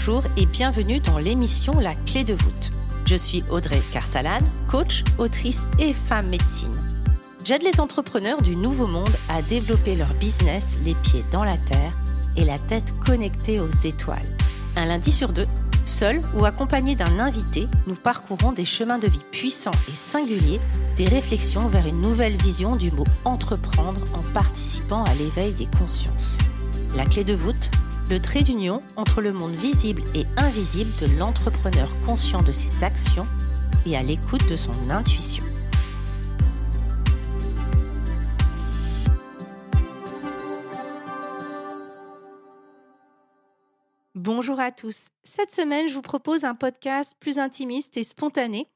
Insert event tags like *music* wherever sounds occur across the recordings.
Bonjour et bienvenue dans l'émission La clé de voûte. Je suis Audrey Carsalade, coach, autrice et femme médecine. J'aide les entrepreneurs du nouveau monde à développer leur business les pieds dans la terre et la tête connectée aux étoiles. Un lundi sur deux, seul ou accompagné d'un invité, nous parcourons des chemins de vie puissants et singuliers, des réflexions vers une nouvelle vision du mot entreprendre en participant à l'éveil des consciences. La clé de voûte, le trait d'union entre le monde visible et invisible de l'entrepreneur conscient de ses actions et à l'écoute de son intuition. Bonjour à tous. Cette semaine, je vous propose un podcast plus intimiste et spontané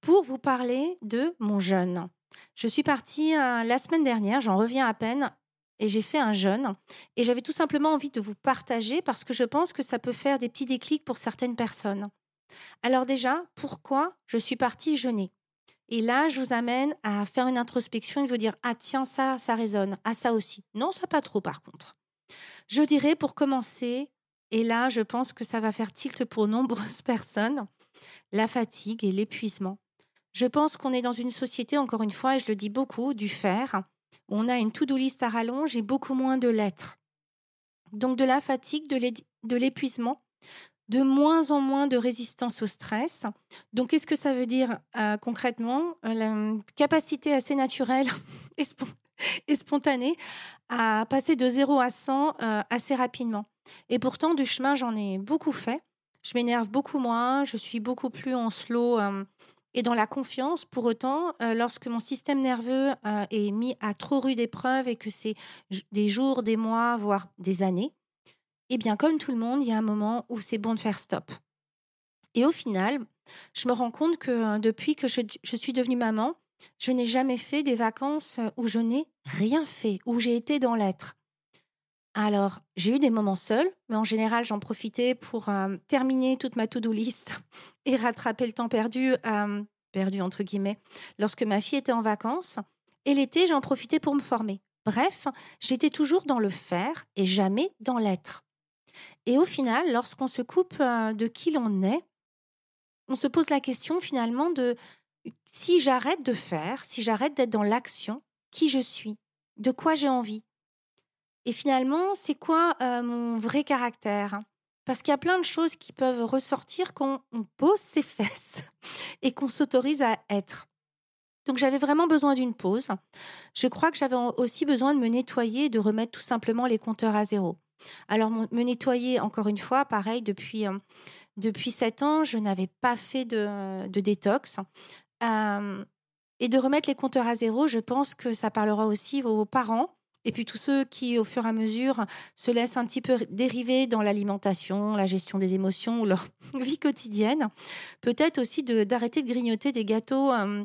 pour vous parler de mon jeûne. Je suis partie euh, la semaine dernière, j'en reviens à peine, et j'ai fait un jeûne. Et j'avais tout simplement envie de vous partager parce que je pense que ça peut faire des petits déclics pour certaines personnes. Alors déjà, pourquoi je suis partie jeûner? Et là, je vous amène à faire une introspection et vous dire, ah tiens, ça, ça résonne. Ah ça aussi. Non, ça pas trop par contre. Je dirais pour commencer, et là, je pense que ça va faire tilt pour nombreuses *laughs* personnes, la fatigue et l'épuisement. Je pense qu'on est dans une société, encore une fois, et je le dis beaucoup, du faire, on a une to-do list à rallonge et beaucoup moins de lettres. Donc de la fatigue, de l'épuisement, de moins en moins de résistance au stress. Donc qu'est-ce que ça veut dire euh, concrètement euh, La capacité assez naturelle *laughs* et, spontanée à passer de 0 à 100 euh, assez rapidement. Et pourtant, du chemin, j'en ai beaucoup fait. Je m'énerve beaucoup moins, je suis beaucoup plus en slow et dans la confiance. Pour autant, euh, lorsque mon système nerveux euh, est mis à trop rude épreuve et que c'est des jours, des mois, voire des années, eh bien, comme tout le monde, il y a un moment où c'est bon de faire stop. Et au final, je me rends compte que euh, depuis que je, je suis devenue maman, je n'ai jamais fait des vacances où je n'ai rien fait, où j'ai été dans l'être. Alors, j'ai eu des moments seuls, mais en général, j'en profitais pour terminer toute ma to-do list *laughs* et rattraper le temps perdu, perdu entre guillemets, lorsque ma fille était en vacances. Et l'été, j'en profitais pour me former. Bref, j'étais toujours dans le faire et jamais dans l'être. Et au final, lorsqu'on se coupe de qui l'on est, on se pose la question finalement de si j'arrête de faire, si j'arrête d'être dans l'action, qui je suis, de quoi j'ai envie, et finalement, c'est quoi mon vrai caractère? Parce qu'il y a plein de choses qui peuvent ressortir quand on pose ses fesses *laughs* et qu'on s'autorise à être. Donc j'avais vraiment besoin d'une pause. Je crois que j'avais aussi besoin de me nettoyer, de remettre tout simplement les compteurs à zéro. Alors me nettoyer, encore une fois, pareil, depuis, depuis 7 ans, je n'avais pas fait de, de détox. et de remettre les compteurs à zéro, je pense que ça parlera aussi aux parents et puis tous ceux qui, au fur et à mesure, se laissent un petit peu dériver dans l'alimentation, la gestion des émotions ou leur *laughs* vie quotidienne. Peut-être aussi d'arrêter de, grignoter des gâteaux euh,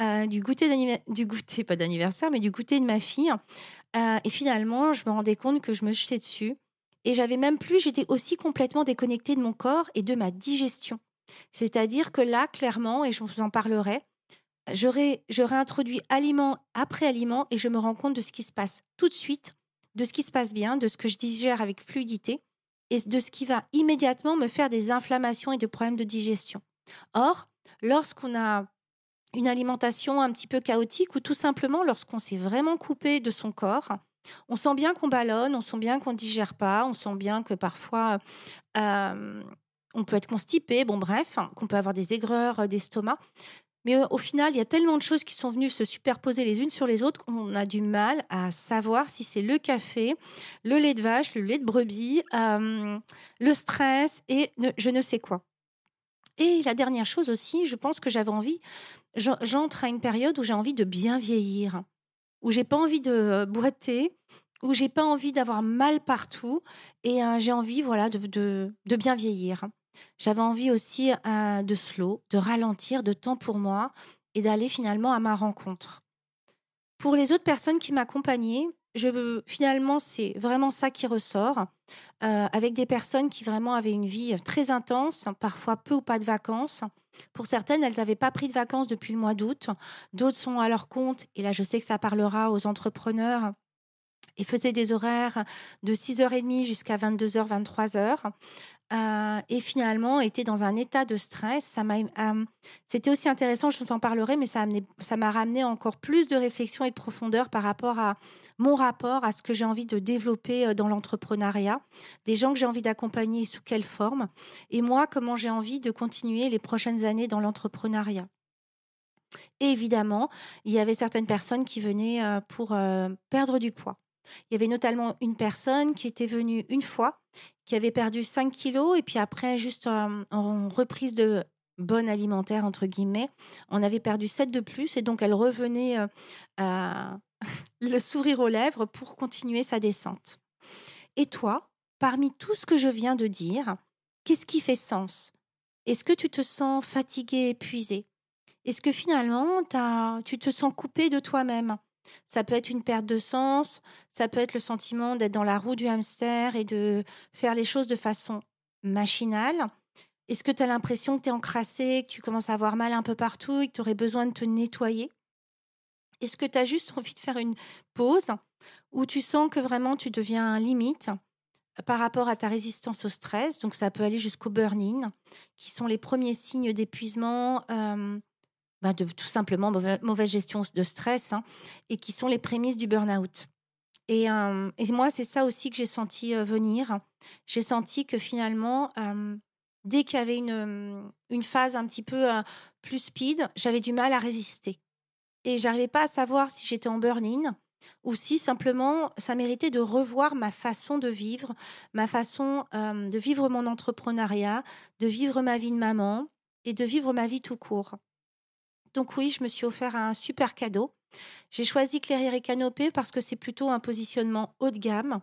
euh, du goûter du goûter, pas d'anniversaire, mais du goûter de ma fille. Euh, et finalement, je me rendais compte que je me jetais dessus. Et j'avais même plus, j'étais aussi complètement déconnectée de mon corps et de ma digestion. C'est-à-dire que là, clairement, et je vous en parlerai, j'aurais, introduit aliment après aliment et je me rends compte de ce qui se passe tout de suite, de ce qui se passe bien, de ce que je digère avec fluidité et de ce qui va immédiatement me faire des inflammations et des problèmes de digestion. Or, lorsqu'on a une alimentation un petit peu chaotique ou tout simplement lorsqu'on s'est vraiment coupé de son corps, on sent bien qu'on ballonne, on sent bien qu'on ne digère pas, on sent bien que parfois euh, on peut être constipé, bon bref, qu'on peut avoir des aigreurs d'estomac. Mais au final, il y a tellement de choses qui sont venues se superposer les unes sur les autres qu'on a du mal à savoir si c'est le café, le lait de vache, le lait de brebis, le stress et je ne sais quoi. Et la dernière chose aussi, je pense que j'avais envie, j'entre à une période où j'ai envie de bien vieillir, où j'ai pas envie de boiter, où j'ai pas envie d'avoir mal partout et j'ai envie voilà de bien vieillir. J'avais envie aussi de slow, de ralentir, de temps pour moi et d'aller finalement à ma rencontre. Pour les autres personnes qui m'accompagnaient, je, finalement, c'est vraiment ça qui ressort, avec des personnes qui vraiment avaient une vie très intense, parfois peu ou pas de vacances. Pour certaines, elles n'avaient pas pris de vacances depuis le mois d'août. D'autres sont à leur compte, et là, je sais que ça parlera aux entrepreneurs et faisait des horaires de 6h30 jusqu'à 22h, 23h. Et finalement était dans un état de stress. M'a, c'était aussi intéressant, je vous en parlerai, mais ça, ça m'a ramené encore plus de réflexion et de profondeur par rapport à mon rapport à ce que j'ai envie de développer dans l'entrepreneuriat, des gens que j'ai envie d'accompagner sous quelle forme, et moi, comment j'ai envie de continuer les prochaines années dans l'entrepreneuriat. Et évidemment, il y avait certaines personnes qui venaient pour perdre du poids. Il y avait notamment une personne qui était venue une fois, qui avait perdu 5 kilos, et puis après, juste en reprise de bonne alimentaire, entre guillemets, on avait perdu 7 de plus, et donc elle revenait *laughs* le sourire aux lèvres pour continuer sa descente. Et toi, parmi tout ce que je viens de dire, qu'est-ce qui fait sens? Est-ce que tu te sens fatigué, épuisé Est-ce que finalement, tu te sens coupé de toi-même? Ça peut être une perte de sens, ça peut être le sentiment d'être dans la roue du hamster et de faire les choses de façon machinale. Est-ce que tu as l'impression que tu es encrassé, que tu commences à avoir mal un peu partout et que tu aurais besoin de te nettoyer? Est-ce que tu as juste envie de faire une pause ou tu sens que vraiment tu deviens limite par rapport à ta résistance au stress? Donc ça peut aller jusqu'au burn-in, qui sont les premiers signes d'épuisement bah, de tout simplement mauvaise, gestion de stress hein, et qui sont les prémices du burn-out. Et, moi, c'est ça aussi que j'ai senti venir. J'ai senti que finalement, dès qu'il y avait une, une, phase un petit peu plus speed, j'avais du mal à résister. Et j'arrivais pas à savoir si j'étais en burn-in ou si simplement ça méritait de revoir ma façon de vivre, ma façon de vivre mon entrepreneuriat, de vivre ma vie de maman et de vivre ma vie tout court. Donc oui, je me suis offert un super cadeau. J'ai choisi Clairière et Canopée parce que c'est plutôt un positionnement haut de gamme.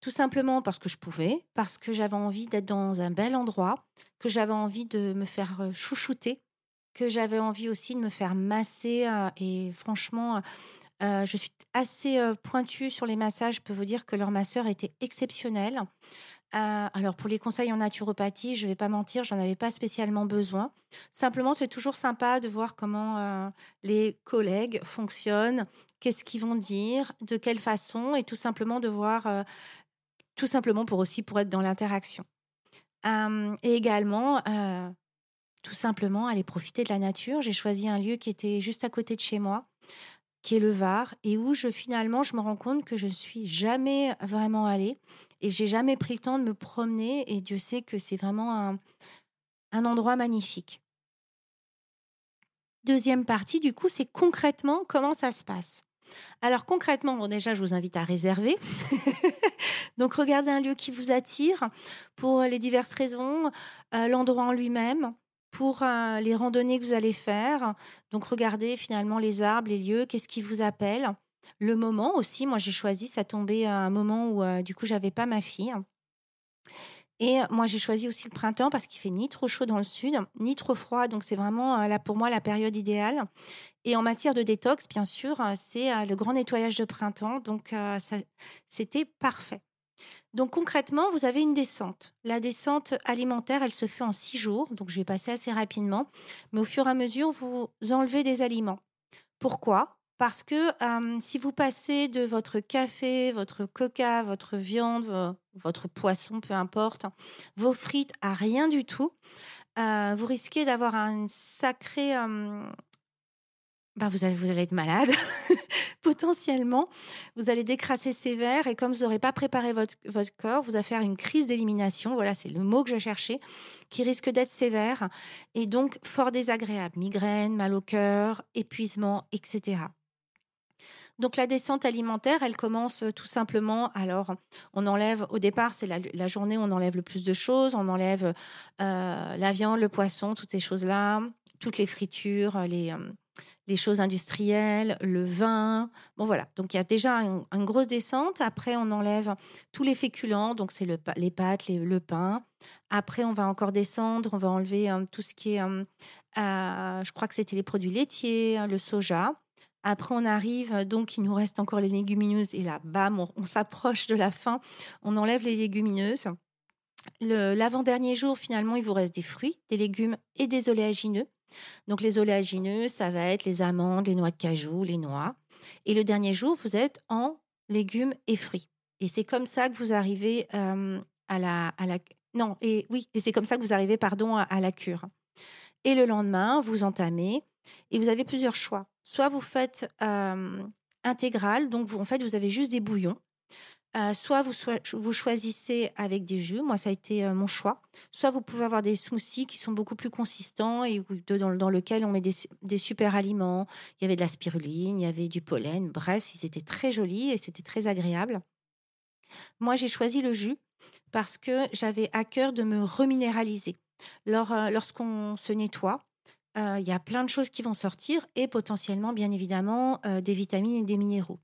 Tout simplement parce que je pouvais, parce que j'avais envie d'être dans un bel endroit, que j'avais envie de me faire euh, chouchouter, que j'avais envie aussi de me faire masser. Euh, et franchement, euh, je suis assez pointue sur les massages. Je peux vous dire que leur masseur était exceptionnel. Euh, alors pour les conseils en naturopathie, je ne vais pas mentir, j'en avais pas spécialement besoin. Simplement, c'est toujours sympa de voir comment euh, les collègues fonctionnent, qu'est-ce qu'ils vont dire, de quelle façon, et tout simplement de voir, euh, tout simplement pour aussi pour être dans l'interaction. et également, tout simplement aller profiter de la nature. J'ai choisi un lieu qui était juste à côté de chez moi, qui est le Var, et où je finalement je me rends compte que je ne suis jamais vraiment allée et j'ai jamais pris le temps de me promener et Dieu sait que c'est vraiment un, un endroit magnifique. Deuxième partie, du coup, c'est concrètement comment ça se passe. Alors concrètement, bon, déjà, je vous invite à réserver. *laughs* Donc regardez un lieu qui vous attire pour les diverses raisons, euh, l'endroit en lui-même, pour euh, les randonnées que vous allez faire. Donc regardez finalement les arbres, les lieux, qu'est-ce qui vous appelle. Le moment aussi, moi j'ai choisi, ça tombait à un moment où euh, du coup j'avais pas ma fille. Et moi j'ai choisi aussi le printemps parce qu'il fait ni trop chaud dans le sud, ni trop froid. Donc c'est vraiment euh, là pour moi la période idéale. Et en matière de détox, bien sûr, euh, c'est le grand nettoyage de printemps. Donc c'était parfait. Donc concrètement, vous avez une descente. La descente alimentaire, elle se fait en six jours, donc je vais passer assez rapidement. Mais au fur et à mesure, vous enlevez des aliments. Pourquoi? Parce que si vous passez de votre café, votre coca, votre viande, votre poisson, peu importe, vos frites à rien du tout, vous risquez d'avoir un sacré... Ben vous, allez, vous allez être malade, *laughs* potentiellement. Vous allez décrasser sévère et comme vous n'aurez pas préparé votre, corps, vous allez faire une crise d'élimination. Voilà, c'est le mot que je cherchais, qui risque d'être sévère et donc fort désagréable. Migraine, mal au cœur, épuisement, etc. Donc la descente alimentaire, elle commence tout simplement. Alors, on enlève, au départ, c'est la, journée on enlève le plus de choses. On enlève la viande, le poisson, toutes ces choses-là, toutes les fritures, les, les choses industrielles, le vin. Bon, voilà. Donc, il y a déjà une, grosse descente. Après, on enlève tous les féculents. Donc, c'est le, les pâtes, le pain. Après, on va encore descendre. On va enlever tout ce qui est, je crois que c'était les produits laitiers, le soja. Après, on arrive, donc il nous reste encore les légumineuses. Et là, bam, on, s'approche de la fin. On enlève les légumineuses. L'avant-dernier jour, finalement, il vous reste des fruits, des légumes et des oléagineux. Donc, les oléagineux, ça va être les amandes, les noix de cajou, les noix. Et le dernier jour, vous êtes en légumes et fruits. Et c'est comme ça que vous arrivez à, la, Non, et oui, et c'est comme ça que vous arrivez, pardon, à, la cure. Et le lendemain, vous entamez et vous avez plusieurs choix. Soit vous faites intégral, donc vous, en fait, vous avez juste des bouillons. Soit vous, choisissez avec des jus, moi ça a été mon choix. Soit vous pouvez avoir des smoothies qui sont beaucoup plus consistants et dans, dans lequel on met des, des, super aliments. Il y avait de la spiruline, il y avait du pollen, bref, ils étaient très jolis et c'était très agréable. Moi j'ai choisi le jus parce que j'avais à cœur de me reminéraliser. lorsqu'on se nettoie, il y a plein de choses qui vont sortir et potentiellement, bien évidemment, des vitamines et des minéraux.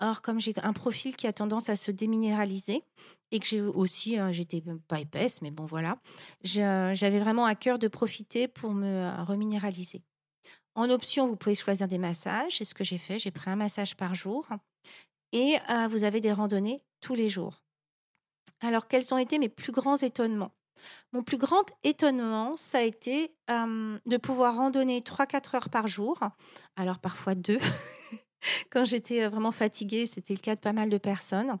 Or, comme j'ai un profil qui a tendance à se déminéraliser et que j'ai aussi, j'étais pas épaisse, mais bon voilà, j'avais vraiment à cœur de profiter pour me reminéraliser. En option, vous pouvez choisir des massages. C'est ce que j'ai fait. J'ai pris un massage par jour. Et vous avez des randonnées tous les jours. Alors, quels ont été mes plus grands étonnements? Mon plus grand étonnement, ça a été de pouvoir randonner 3-4 heures par jour, alors parfois deux, *laughs* *laughs* quand j'étais vraiment fatiguée, c'était le cas de pas mal de personnes,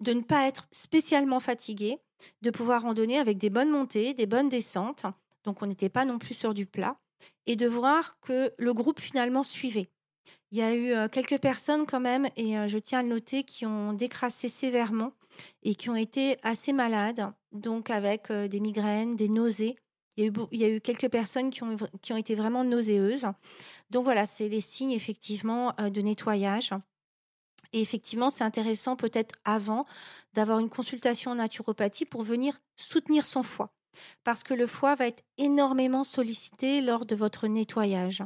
de ne pas être spécialement fatiguée, de pouvoir randonner avec des bonnes montées, des bonnes descentes, donc on n'était pas non plus sur du plat, et de voir que le groupe finalement suivait. Il y a eu quelques personnes quand même, et je tiens à le noter, qui ont décrassé sévèrement et qui ont été assez malades, donc avec des migraines, des nausées. Il y, a eu, quelques personnes qui ont, qui ont été vraiment nauséeuses. Donc voilà, c'est les signes effectivement de nettoyage. Et effectivement, c'est intéressant peut-être avant d'avoir une consultation en naturopathie pour venir soutenir son foie. Parce que le foie va être énormément sollicité lors de votre nettoyage.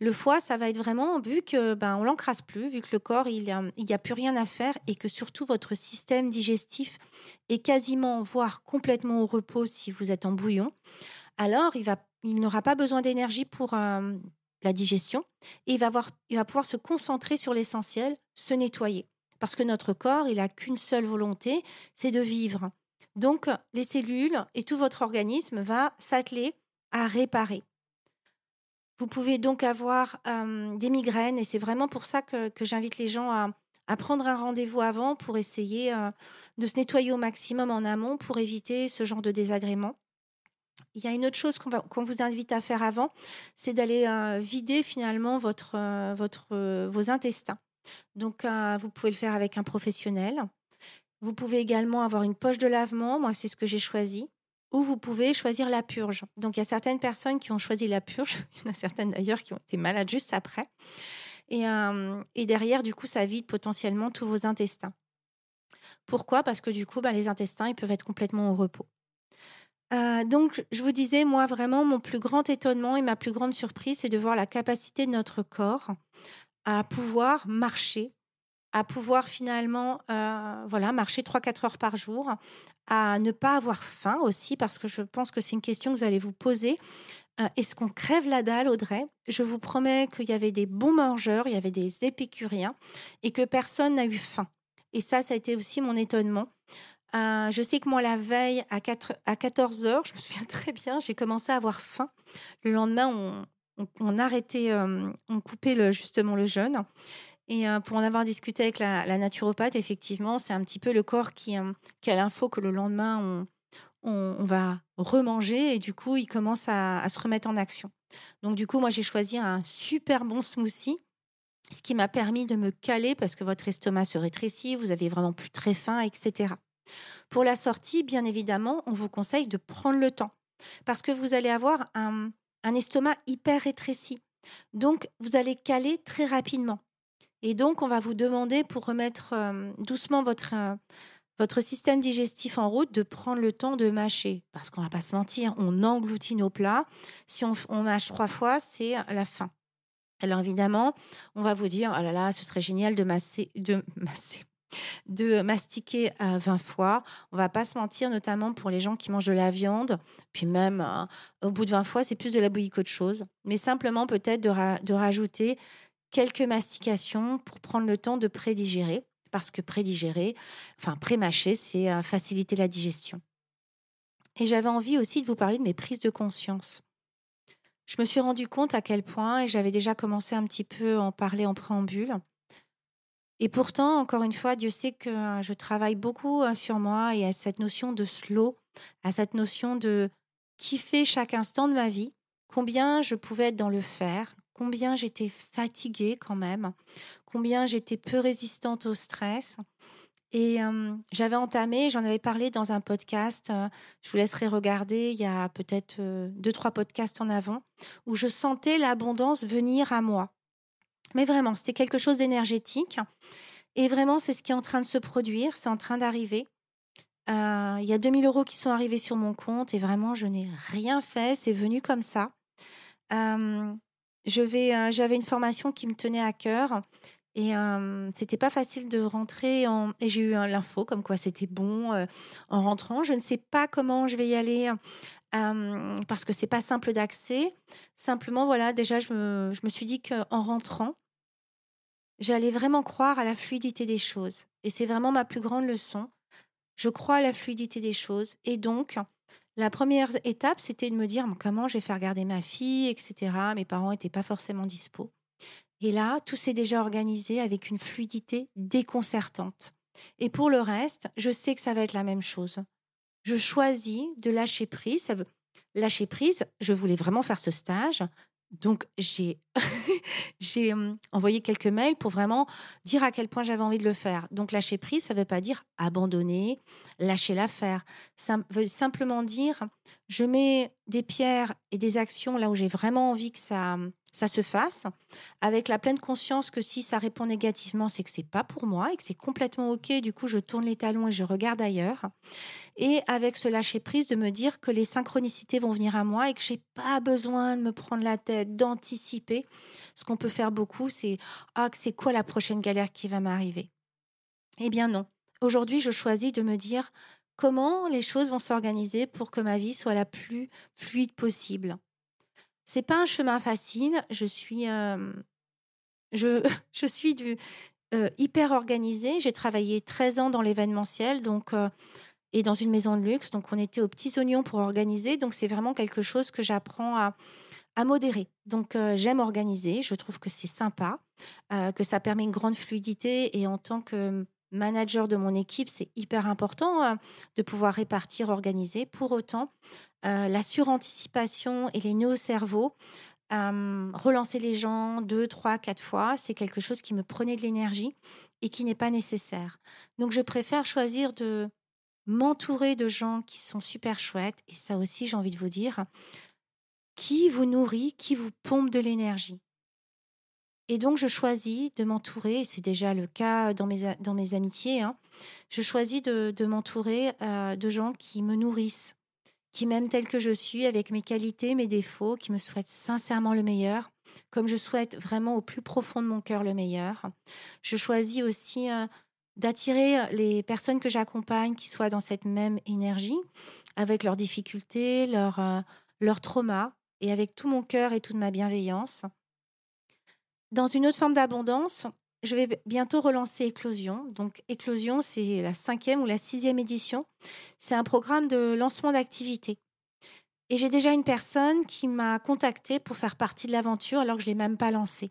Le foie, ça va être vraiment, vu que ben, on l'encrasse plus, vu que le corps, il n'y a, plus rien à faire et que surtout votre système digestif est quasiment, voire complètement au repos si vous êtes en bouillon, alors il, va, il n'aura pas besoin d'énergie pour euh, la digestion et il va, avoir, il va pouvoir se concentrer sur l'essentiel, se nettoyer. Parce que notre corps, il n'a qu'une seule volonté, c'est de vivre. Donc, les cellules et tout votre organisme va s'atteler à réparer. Vous pouvez donc avoir des migraines et c'est vraiment pour ça que, j'invite les gens à, prendre un rendez-vous avant pour essayer de se nettoyer au maximum en amont pour éviter ce genre de désagréments. Il y a une autre chose qu'on vous invite à faire avant, c'est d'aller vider finalement votre, vos intestins. Donc, vous pouvez le faire avec un professionnel. Vous pouvez également avoir une poche de lavement. Moi, c'est ce que j'ai choisi ou vous pouvez choisir la purge. Donc il y a certaines personnes qui ont choisi la purge, *laughs* il y en a certaines d'ailleurs qui ont été malades juste après. Et, euh, derrière, du coup, ça vide potentiellement tous vos intestins. Pourquoi? Parce que du coup, bah, les intestins, ils peuvent être complètement au repos. Euh, donc, je vous disais, moi, vraiment, mon plus grand étonnement et ma plus grande surprise, c'est de voir la capacité de notre corps à pouvoir marcher, à pouvoir finalement euh, voilà, marcher 3-4 heures par jour, à ne pas avoir faim aussi, parce que je pense que c'est une question que vous allez vous poser. Euh, est-ce qu'on crève la dalle, Audrey? Je vous promets qu'il y avait des bons mangeurs, il y avait des épicuriens, et que personne n'a eu faim. Et ça, ça a été aussi mon étonnement. Euh, je sais que moi, la veille, à, 4, à 14 heures, je me souviens *laughs* très bien, j'ai commencé à avoir faim. Le lendemain, on, on, arrêtait, on coupait justement le jeûne. Et pour en avoir discuté avec la, naturopathe, effectivement, c'est un petit peu le corps qui, a l'info que le lendemain, on, va remanger et du coup, il commence à, se remettre en action. Donc, du coup, moi, j'ai choisi un super bon smoothie, ce qui m'a permis de me caler parce que votre estomac se rétrécit, vous avez vraiment plus très faim, etc. Pour la sortie, bien évidemment, on vous conseille de prendre le temps parce que vous allez avoir un estomac hyper rétréci. Donc, vous allez caler très rapidement. Et donc, on va vous demander, pour remettre doucement votre, votre système digestif en route, de prendre le temps de mâcher. Parce qu'on va pas se mentir, on engloutit nos plats. Si on, mâche trois fois, c'est la fin. Alors évidemment, on va vous dire, oh là là, ce serait génial de masser, de *laughs* masser, de mastiquer 20 fois. On va pas se mentir, notamment pour les gens qui mangent de la viande. Puis même, hein, au bout de 20 fois, c'est plus de la bouillie qu'autre chose. Mais simplement peut-être de rajouter quelques mastications pour prendre le temps de prédigérer, parce que prédigérer, enfin prémâcher, c'est euh, faciliter la digestion. Et j'avais envie aussi de vous parler de mes prises de conscience. Je me suis rendu compte à quel point, et j'avais déjà commencé un petit peu à en parler en préambule, et pourtant, encore une fois, Dieu sait que euh, je travaille beaucoup euh, sur moi et à cette notion de slow, à cette notion de kiffer chaque instant de ma vie, combien je pouvais être dans le faire, combien j'étais fatiguée quand même, combien j'étais peu résistante au stress. Et j'avais entamé, j'en avais parlé dans un podcast, je vous laisserai regarder, il y a peut-être deux, trois podcasts en avant, où je sentais l'abondance venir à moi. Mais vraiment, c'était quelque chose d'énergétique. Et vraiment, c'est ce qui est en train de se produire, c'est en train d'arriver. il y a 2000 euros qui sont arrivés sur mon compte et vraiment, je n'ai rien fait, c'est venu comme ça. Je vais, j'avais une formation qui me tenait à cœur et c'était pas facile de rentrer en... et j'ai eu l'info comme quoi c'était bon en rentrant. Je ne sais pas comment je vais y aller parce que c'est pas simple d'accès. Simplement, voilà, déjà, je me, je me suis dit qu'en rentrant, j'allais vraiment croire à la fluidité des choses. Et c'est vraiment ma plus grande leçon. Je crois à la fluidité des choses. Et donc, la première étape, c'était de me dire comment je vais faire garder ma fille, etc. Mes parents n'étaient pas forcément dispo. Et là, tout s'est déjà organisé avec une fluidité déconcertante. Et pour le reste, je sais que ça va être la même chose. Je choisis de lâcher prise. Ça veut... Lâcher prise, je voulais vraiment faire ce stage. Donc, j'ai *laughs* j'ai envoyé quelques mails pour vraiment dire à quel point j'avais envie de le faire. Donc, lâcher prise, ça ne veut pas dire abandonner, lâcher l'affaire. Ça veut simplement dire, je mets des pierres et des actions là où j'ai vraiment envie que ça, ça se fasse, avec la pleine conscience que si ça répond négativement, c'est que c'est pas pour moi et que c'est complètement ok. Du coup, je tourne les talons et je regarde ailleurs. Et avec ce lâcher prise de me dire que les synchronicités vont venir à moi et que j'ai pas besoin de me prendre la tête, d'anticiper. Ce qu'on peut faire beaucoup, c'est ah, c'est quoi la prochaine galère qui va m'arriver? Eh bien non. Aujourd'hui, je choisis de me dire comment les choses vont s'organiser pour que ma vie soit la plus fluide possible. C'est pas un chemin facile. Je suis, je, *laughs* je suis du hyper organisée. J'ai travaillé 13 ans dans l'événementiel, donc et dans une maison de luxe. Donc on était aux petits oignons pour organiser. Donc c'est vraiment quelque chose que j'apprends à, à modérer. Donc j'aime organiser. Je trouve que c'est sympa, que ça permet une grande fluidité. Et en tant que manager de mon équipe, c'est hyper important de pouvoir répartir, organiser. Pour autant, la suranticipation et les nœuds au cerveau, relancer les gens deux, trois, quatre fois, c'est quelque chose qui me prenait de l'énergie et qui n'est pas nécessaire. Donc je préfère choisir de m'entourer de gens qui sont super chouettes, et ça aussi j'ai envie de vous dire, qui vous nourrit, qui vous pompe de l'énergie. Et donc, je choisis de m'entourer, c'est déjà le cas dans mes, dans mes amitiés, hein, je choisis de, m'entourer euh, de gens qui me nourrissent, qui m'aiment tel que je suis, avec mes qualités, mes défauts, qui me souhaitent sincèrement le meilleur, comme je souhaite vraiment au plus profond de mon cœur le meilleur. Je choisis aussi euh, d'attirer les personnes que j'accompagne qui soient dans cette même énergie, avec leurs difficultés, leurs, euh, leurs traumas, et avec tout mon cœur et toute ma bienveillance. Dans une autre forme d'abondance, je vais bientôt relancer Éclosion. Donc, Éclosion, c'est la cinquième ou la sixième édition. C'est un programme de lancement d'activité. Et j'ai déjà une personne qui m'a contacté pour faire partie de l'aventure alors que je ne l'ai même pas lancée.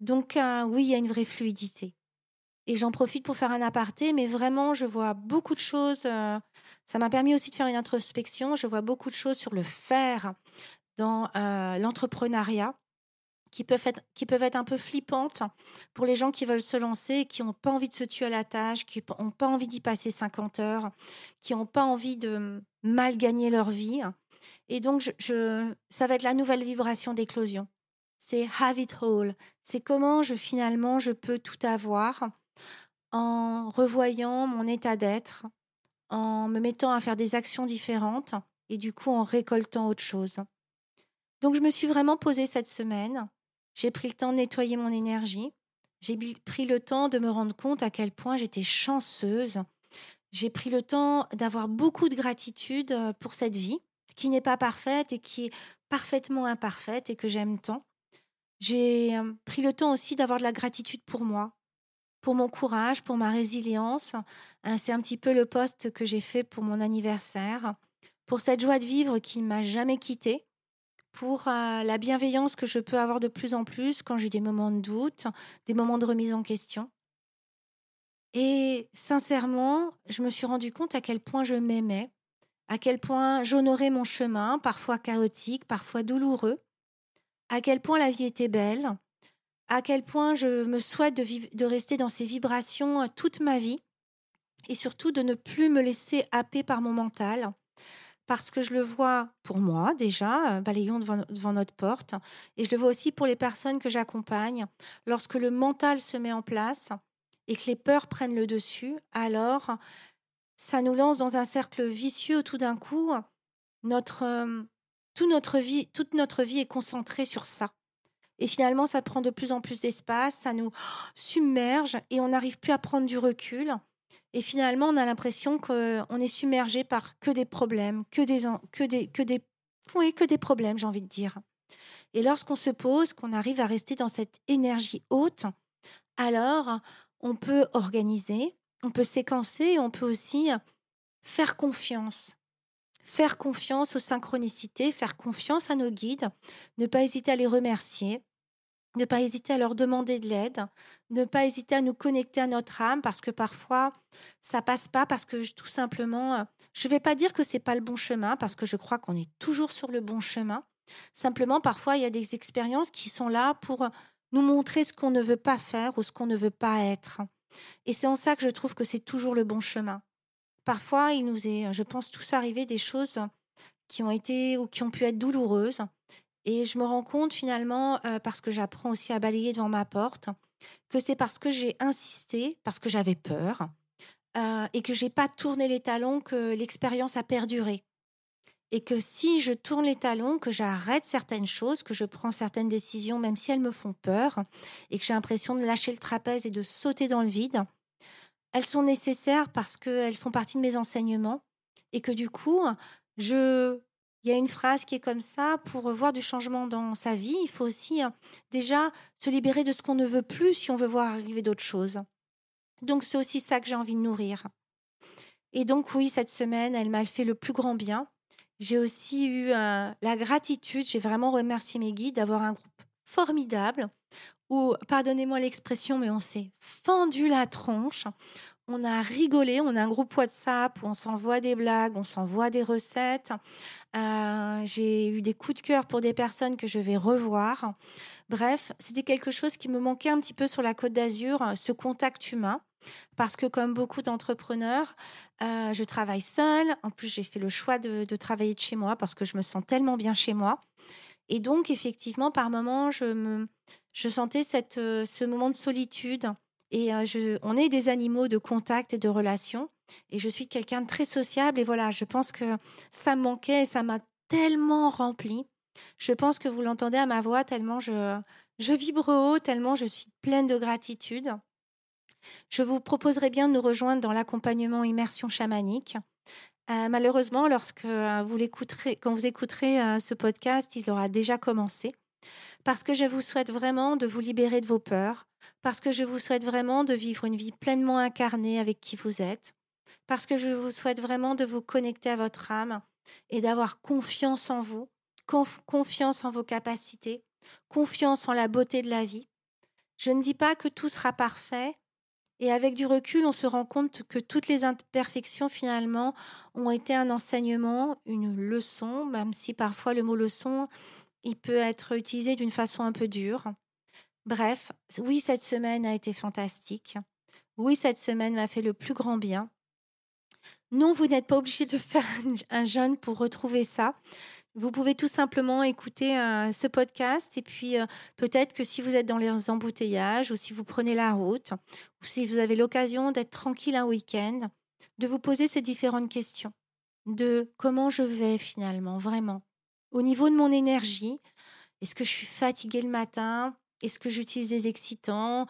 Donc, euh, oui, il y a une vraie fluidité. Et j'en profite pour faire un aparté, mais vraiment, je vois beaucoup de choses. Euh, ça m'a permis aussi de faire une introspection. Je vois beaucoup de choses sur le faire dans euh, l'entrepreneuriat qui peuvent être, qui peuvent être un peu flippantes pour les gens qui veulent se lancer, qui n'ont pas envie de se tuer à la tâche, qui n'ont pas envie d'y passer 50 heures, qui n'ont pas envie de mal gagner leur vie. Et donc, je, ça va être la nouvelle vibration d'éclosion. C'est have it all. C'est comment je finalement je peux tout avoir en revoyant mon état d'être, en me mettant à faire des actions différentes et du coup en récoltant autre chose. Donc je me suis vraiment posée cette semaine j'ai pris le temps de nettoyer mon énergie. J'ai pris le temps de me rendre compte à quel point j'étais chanceuse. J'ai pris le temps d'avoir beaucoup de gratitude pour cette vie qui n'est pas parfaite et qui est parfaitement imparfaite et que j'aime tant. J'ai pris le temps aussi d'avoir de la gratitude pour moi, pour mon courage, pour ma résilience. Euh, c'est un petit peu le poste que j'ai fait pour mon anniversaire, pour cette joie de vivre qui ne m'a jamais quittée pour la bienveillance que je peux avoir de plus en plus quand j'ai des moments de doute, des moments de remise en question. Et sincèrement, je me suis rendu compte à quel point je m'aimais, à quel point j'honorais mon chemin, parfois chaotique, parfois douloureux, à quel point la vie était belle, à quel point je me souhaite de, de rester dans ces vibrations toute ma vie et surtout de ne plus me laisser happer par mon mental parce que je le vois pour moi déjà, balayons devant, notre porte, et je le vois aussi pour les personnes que j'accompagne. Lorsque le mental se met en place et que les peurs prennent le dessus, alors ça nous lance dans un cercle vicieux tout d'un coup. Notre, toute, notre vie, toute notre vie est concentrée sur ça. Et finalement, ça prend de plus en plus d'espace, ça nous submerge et on n'arrive plus à prendre du recul. Et finalement, on a l'impression qu'on est submergé par que des problèmes, que des, que des, que des, oui, que des problèmes, j'ai envie de dire. Et lorsqu'on se pose, qu'on arrive à rester dans cette énergie haute, alors on peut organiser, on peut séquencer, on peut aussi faire confiance. Faire confiance aux synchronicités, faire confiance à nos guides, ne pas hésiter à les remercier, ne pas hésiter à leur demander de l'aide, ne pas hésiter à nous connecter à notre âme parce que parfois ça passe pas parce que tout simplement euh, je vais pas dire que c'est pas le bon chemin parce que je crois qu'on est toujours sur le bon chemin. Simplement parfois il y a des expériences qui sont là pour nous montrer ce qu'on ne veut pas faire ou ce qu'on ne veut pas être. Et c'est en ça que je trouve que c'est toujours le bon chemin. Parfois, il nous est, je pense, tous arrivé des choses qui ont été ou qui ont pu être douloureuses et je me rends compte finalement, parce que j'apprends aussi à balayer devant ma porte, que c'est parce que j'ai insisté, parce que j'avais peur, et que j'ai pas tourné les talons que l'expérience a perduré. Et que si je tourne les talons, que j'arrête certaines choses, que je prends certaines décisions, même si elles me font peur, et que j'ai l'impression de lâcher le trapèze et de sauter dans le vide, elles sont nécessaires parce qu'elles font partie de mes enseignements, et que du coup, je il y a une phrase qui est comme ça, pour voir du changement dans sa vie, il faut aussi hein, déjà se libérer de ce qu'on ne veut plus si on veut voir arriver d'autres choses. Donc c'est aussi ça que j'ai envie de nourrir. Et donc oui, cette semaine, elle m'a fait le plus grand bien. J'ai aussi eu euh, la gratitude, j'ai vraiment remercié mes guides d'avoir un groupe formidable où, pardonnez-moi l'expression, mais on s'est fendu la tronche on a rigolé, on a un groupe WhatsApp où on s'envoie des blagues, on s'envoie des recettes. Euh, j'ai eu des coups de cœur pour des personnes que je vais revoir. Bref, c'était quelque chose qui me manquait un petit peu sur la côte d'Azur, ce contact humain. Parce que comme beaucoup d'entrepreneurs, euh, je travaille seule. En plus, j'ai fait le choix de, travailler de chez moi parce que je me sens tellement bien chez moi. Et donc, effectivement, par moments, je, me, je sentais cette, euh, ce moment de solitude et je, on est des animaux de contact et de relation. Et je suis quelqu'un de très sociable. Et voilà, je pense que ça me manquait et ça m'a tellement rempli. Je pense que vous l'entendez à ma voix, tellement je, vibre haut, tellement je suis pleine de gratitude. Je vous proposerai bien de nous rejoindre dans l'accompagnement immersion chamanique. malheureusement, lorsque vous l'écouterez, quand vous écouterez ce podcast, il aura déjà commencé. Parce que je vous souhaite vraiment de vous libérer de vos peurs, parce que je vous souhaite vraiment de vivre une vie pleinement incarnée avec qui vous êtes, parce que je vous souhaite vraiment de vous connecter à votre âme et d'avoir confiance en vous, confiance en vos capacités, confiance en la beauté de la vie. Je ne dis pas que tout sera parfait, et avec du recul, on se rend compte que toutes les imperfections, finalement, ont été un enseignement, une leçon, même si parfois le mot leçon, il peut être utilisé d'une façon un peu dure. Bref, oui, cette semaine a été fantastique. Oui, cette semaine m'a fait le plus grand bien. Non, vous n'êtes pas obligé de *laughs* faire un jeûne pour retrouver ça. Vous pouvez tout simplement écouter euh, ce podcast et puis euh, peut-être que si vous êtes dans les embouteillages ou si vous prenez la route ou si vous avez l'occasion d'être tranquille un week-end, de vous poser ces différentes questions de comment je vais finalement, vraiment. Au niveau de mon énergie, est-ce que je suis fatiguée le matin? Est-ce que j'utilise des excitants?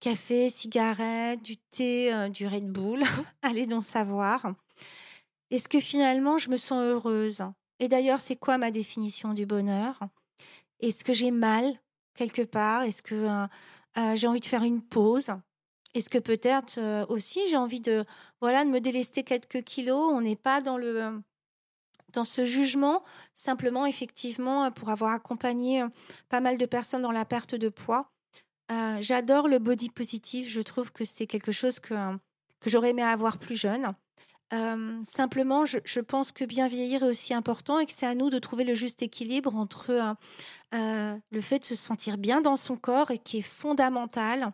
Café, cigarette, du thé, euh, du Red Bull? *laughs* Allez donc savoir. Est-ce que finalement je me sens heureuse? Et d'ailleurs, c'est quoi ma définition du bonheur? Est-ce que j'ai mal quelque part? Est-ce que euh, euh, j'ai envie de faire une pause? Est-ce que peut-être aussi j'ai envie de voilà de me délester quelques kilos? On n'est pas dans le dans ce jugement, simplement, effectivement, pour avoir accompagné pas mal de personnes dans la perte de poids, j'adore le body positif. Je trouve que c'est quelque chose que, que j'aurais aimé avoir plus jeune. simplement, je, pense que bien vieillir est aussi important et que c'est à nous de trouver le juste équilibre entre le fait de se sentir bien dans son corps et qui est fondamental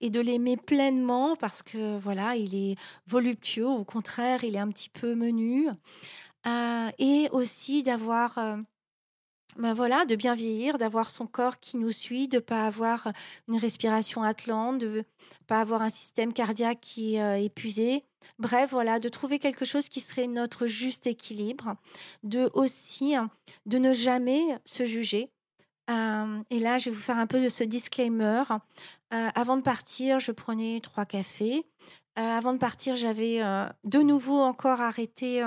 et de l'aimer pleinement parce que voilà, il est voluptueux, au contraire, il est un petit peu menu. Et aussi d'avoir ben voilà, de bien vieillir, d'avoir son corps qui nous suit, de pas avoir une respiration atlante, de pas avoir un système cardiaque qui est épuisé. Bref, voilà, de trouver quelque chose qui serait notre juste équilibre, de aussi de ne jamais se juger. et là, je vais vous faire un peu de ce disclaimer. avant de partir, je prenais trois cafés. avant de partir, j'avais de nouveau encore arrêté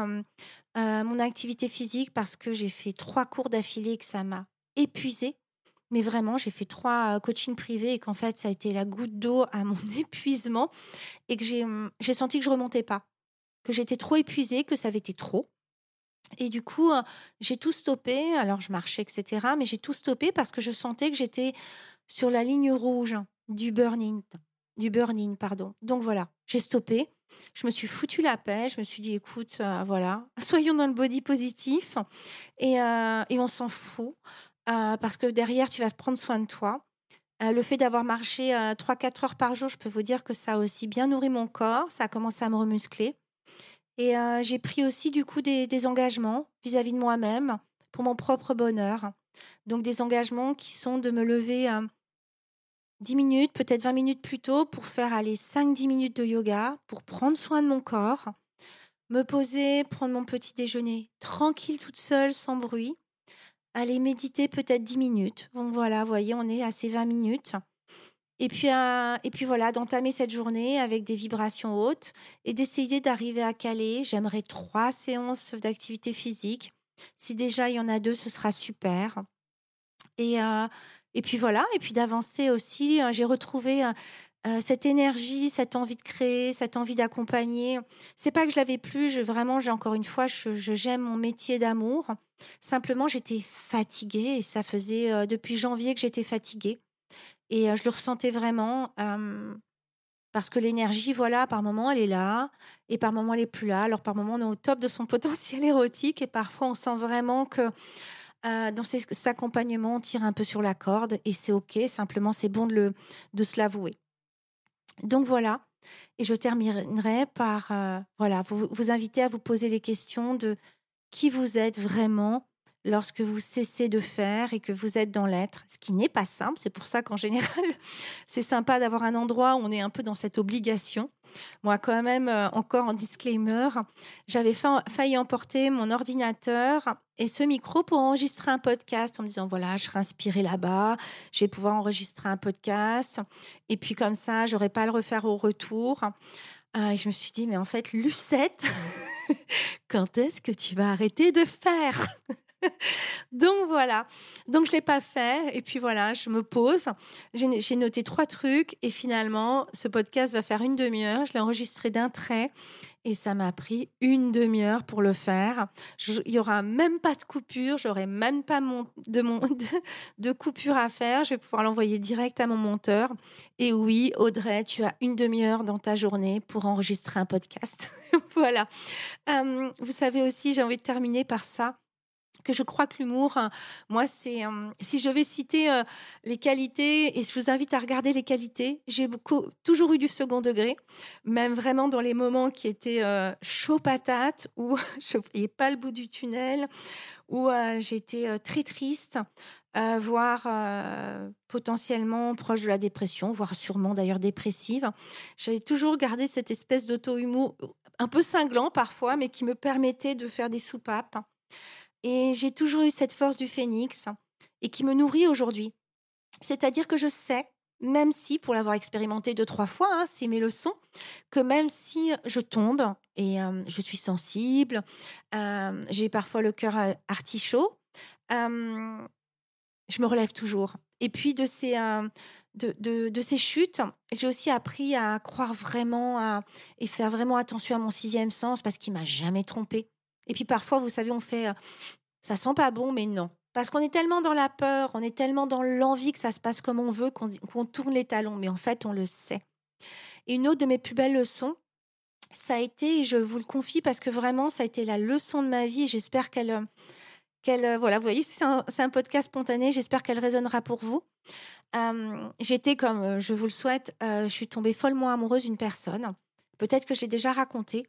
euh, mon activité physique parce que j'ai fait trois cours d'affilée et que ça m'a épuisée. Mais vraiment, j'ai fait trois euh, coachings privés et qu'en fait, ça a été la goutte d'eau à mon *laughs* épuisement et que j'ai, hum, j'ai senti que je remontais pas, que j'étais trop épuisée, que ça avait été trop. Et du coup, euh, j'ai tout stoppé. Alors, je marchais, etc. Mais j'ai tout stoppé parce que je sentais que j'étais sur la ligne rouge du burning, du burning, pardon. Donc voilà, j'ai stoppé. Je me suis foutu la paix. Je me suis dit, écoute, euh, voilà, *laughs* soyons dans le body positif et, euh, et on s'en fout euh, parce que derrière, tu vas prendre soin de toi. le fait d'avoir marché 3-4 heures par jour, je peux vous dire que ça a aussi bien nourri mon corps. Ça a commencé à me remuscler. Et j'ai pris aussi du coup des, des engagements vis-à-vis de moi-même pour mon propre bonheur. Donc des engagements qui sont de me lever 10 minutes, peut-être 20 minutes plus tôt pour faire aller 5-10 minutes de yoga, pour prendre soin de mon corps, me poser, prendre mon petit déjeuner tranquille toute seule, sans bruit, aller méditer peut-être 10 minutes. Bon voilà, vous voyez, on est à ces 20 minutes. Et puis, et puis voilà, d'entamer cette journée avec des vibrations hautes et d'essayer d'arriver à caler. J'aimerais trois séances d'activité physique. Si déjà il y en a deux, ce sera super. Et, euh, et puis voilà, et puis d'avancer aussi. J'ai retrouvé cette énergie, cette envie de créer, cette envie d'accompagner. C'est pas que je l'avais plus, vraiment, j'ai encore une fois, je, j'aime mon métier d'amour. Simplement, j'étais fatiguée et ça faisait depuis janvier que j'étais fatiguée. Et je le ressentais vraiment parce que l'énergie, voilà, par moment, elle est là et par moment, elle est plus là. Alors, par moment, on est au top de son *laughs* potentiel érotique et parfois, on sent vraiment que euh, dans ces accompagnements, on tire un peu sur la corde et c'est OK, simplement c'est bon de, le, de se l'avouer. Donc voilà, et je terminerai par euh, voilà, vous, vous inviter à vous poser les questions de qui vous êtes vraiment lorsque vous cessez de faire et que vous êtes dans l'être, ce qui n'est pas simple. C'est pour ça qu'en général, *laughs* c'est sympa d'avoir un endroit où on est un peu dans cette obligation. Moi, quand même, euh, encore en disclaimer, j'avais failli emporter mon ordinateur et ce micro pour enregistrer un podcast en me disant, voilà, je serai inspirée là-bas, je vais pouvoir enregistrer un podcast. Et puis comme ça, j'aurai pas à le refaire au retour. Euh, et je me suis dit, mais en fait, Lucette, *laughs* quand est-ce que tu vas arrêter de faire? Donc voilà. Donc je l'ai pas fait. Et puis voilà, je me pose. J'ai noté trois trucs. Et finalement, ce podcast va faire une demi-heure. Je l'ai enregistré d'un trait. Et ça m'a pris une demi-heure pour le faire. il y aura même pas de coupure. J'aurai même pas *laughs* de, coupure à faire. Je vais pouvoir l'envoyer direct à mon monteur. Et oui, Audrey, tu as une demi-heure dans ta journée pour enregistrer un podcast. *laughs* voilà. Euh, vous savez aussi, j'ai envie de terminer par ça que je crois que l'humour, hein, moi, c'est si je vais citer les qualités, et je vous invite à regarder les qualités, j'ai beaucoup toujours eu du second degré, même vraiment dans les moments qui étaient chaud patate, *laughs* où je voyais pas le bout du tunnel, où j'étais très triste, voire potentiellement proche de la dépression, voire sûrement d'ailleurs dépressive. J'avais toujours gardé cette espèce d'auto-humour un peu cinglant parfois, mais qui me permettait de faire des soupapes. Et j'ai toujours eu cette force du phénix et qui me nourrit aujourd'hui. C'est-à-dire que je sais, même si, pour l'avoir expérimenté deux, trois fois, hein, c'est mes leçons, que même si je tombe et je suis sensible, j'ai parfois le cœur artichaut, je me relève toujours. Et puis de ces, de, de, ces chutes, j'ai aussi appris à croire vraiment à, et faire vraiment attention à mon sixième sens parce qu'il m'a jamais trompé. Et puis parfois, vous savez, on fait ça sent pas bon, mais non. Parce qu'on est tellement dans la peur, on est tellement dans l'envie que ça se passe comme on veut qu'on tourne les talons, mais en fait, on le sait. Et une autre de mes plus belles leçons, ça a été, je vous le confie parce que vraiment, ça a été la leçon de ma vie et j'espère qu'elle, qu'elle, voilà, vous voyez, c'est un, podcast spontané, j'espère qu'elle résonnera pour vous. J'étais comme, je vous le souhaite, je suis tombée follement amoureuse d'une personne. Peut-être que j'ai déjà raconté.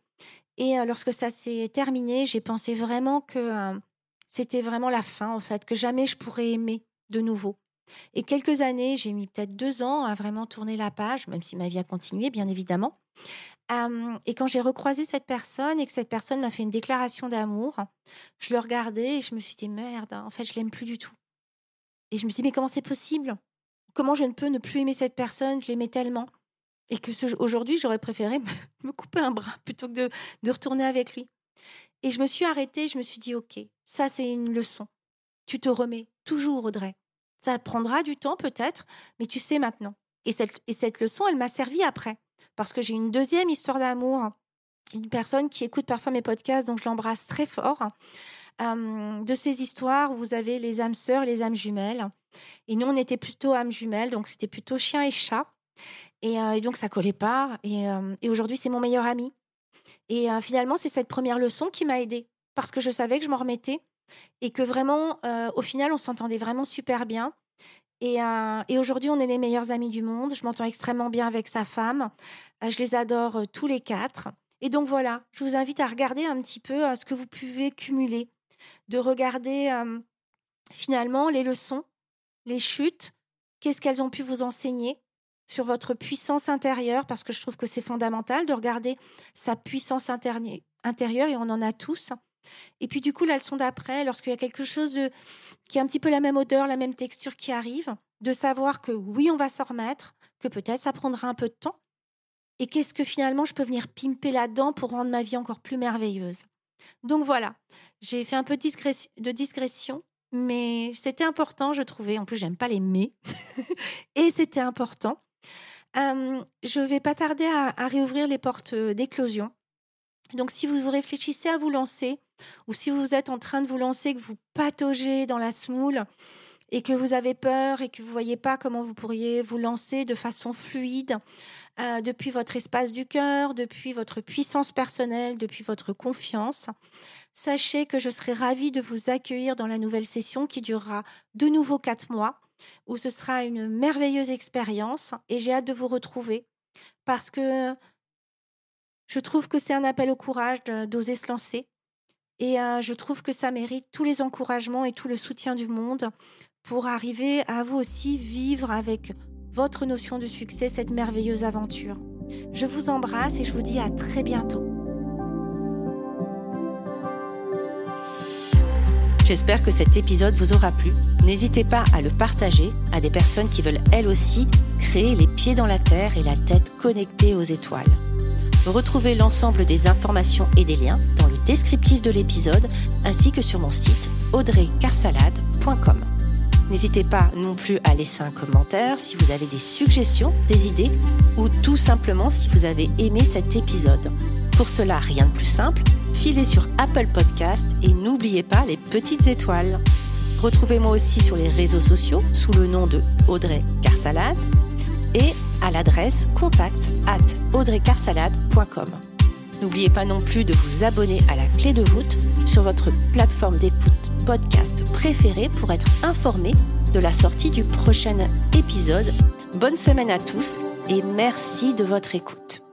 Et lorsque ça s'est terminé, j'ai pensé vraiment que c'était vraiment la fin, en fait, que jamais je pourrais aimer de nouveau. Et quelques années, j'ai mis peut-être deux ans à vraiment tourner la page, même si ma vie a continué, bien évidemment. et quand j'ai recroisé cette personne et que cette personne m'a fait une déclaration d'amour, je le regardais et je me suis dit merde, en fait, je l'aime plus du tout. Et je me suis dit mais comment c'est possible? Comment je ne peux ne plus aimer cette personne? Je l'aimais tellement. Et que aujourd'hui, j'aurais préféré *laughs* me couper un bras plutôt que de, retourner avec lui. Et je me suis arrêtée, je me suis dit ok, ça c'est une leçon. Tu te remets toujours, Audrey. Ça prendra du temps peut-être, mais tu sais maintenant. Et cette, et cette leçon, elle m'a servi après. Parce que j'ai une deuxième histoire d'amour, une personne qui écoute parfois mes podcasts, donc je l'embrasse très fort. de ces histoires vous avez les âmes sœurs, les âmes jumelles. Et nous, on était plutôt âmes jumelles, donc c'était plutôt chien et chat. Et, donc, ça collait pas. Et, et aujourd'hui, c'est mon meilleur ami. Et finalement, c'est cette première leçon qui m'a aidée. Parce que je savais que je m'en remettais et que vraiment, euh, au final, on s'entendait vraiment super bien. Et, euh, et aujourd'hui, on est les meilleurs amis du monde. Je m'entends extrêmement bien avec sa femme. Euh, je les adore tous les quatre. Et donc voilà, je vous invite à regarder un petit peu ce que vous pouvez cumuler, de regarder finalement les leçons, les chutes, qu'est-ce qu'elles ont pu vous enseigner? Sur votre puissance intérieure, parce que je trouve que c'est fondamental de regarder sa puissance intérieure, et on en a tous. Et puis du coup, la leçon d'après, lorsqu'il y a quelque chose qui a un petit peu la même odeur, la même texture qui arrive, de savoir que oui, on va s'en remettre, que peut-être ça prendra un peu de temps. Et qu'est-ce que finalement je peux venir pimper là-dedans pour rendre ma vie encore plus merveilleuse. Donc voilà, j'ai fait un peu de digression, mais c'était important, je trouvais. En plus, j'aime pas les mais. *laughs* et c'était important. Je vais pas tarder à, réouvrir les portes d'éclosion. Donc si vous réfléchissez à vous lancer, ou si vous êtes en train de vous lancer, que vous pataugez dans la smoule et que vous avez peur et que vous ne voyez pas comment vous pourriez vous lancer de façon fluide euh, depuis votre espace du cœur, depuis votre puissance personnelle, depuis votre confiance, sachez que je serai ravie de vous accueillir dans la nouvelle session qui durera de nouveau quatre mois, où ce sera une merveilleuse expérience et j'ai hâte de vous retrouver parce que je trouve que c'est un appel au courage d'oser se lancer, et je trouve que ça mérite tous les encouragements et tout le soutien du monde pour arriver à vous aussi vivre avec votre notion de succès cette merveilleuse aventure. Je vous embrasse et je vous dis à très bientôt. J'espère que cet épisode vous aura plu. N'hésitez pas à le partager à des personnes qui veulent elles aussi créer les pieds dans la terre et la tête connectée aux étoiles. Retrouvez l'ensemble des informations et des liens dans le descriptif de l'épisode ainsi que sur mon site audreycarsalade.com. N'hésitez pas non plus à laisser un commentaire si vous avez des suggestions, des idées ou tout simplement si vous avez aimé cet épisode. Pour cela, rien de plus simple, filez sur Apple Podcast et n'oubliez pas les petites étoiles. Retrouvez-moi aussi sur les réseaux sociaux sous le nom de Audrey Carsalade et à l'adresse contact at audreycarsalade.com. N'oubliez pas non plus de vous abonner à la clé de voûte sur votre plateforme d'écoute podcast préférée pour être informé de la sortie du prochain épisode. Bonne semaine à tous et merci de votre écoute.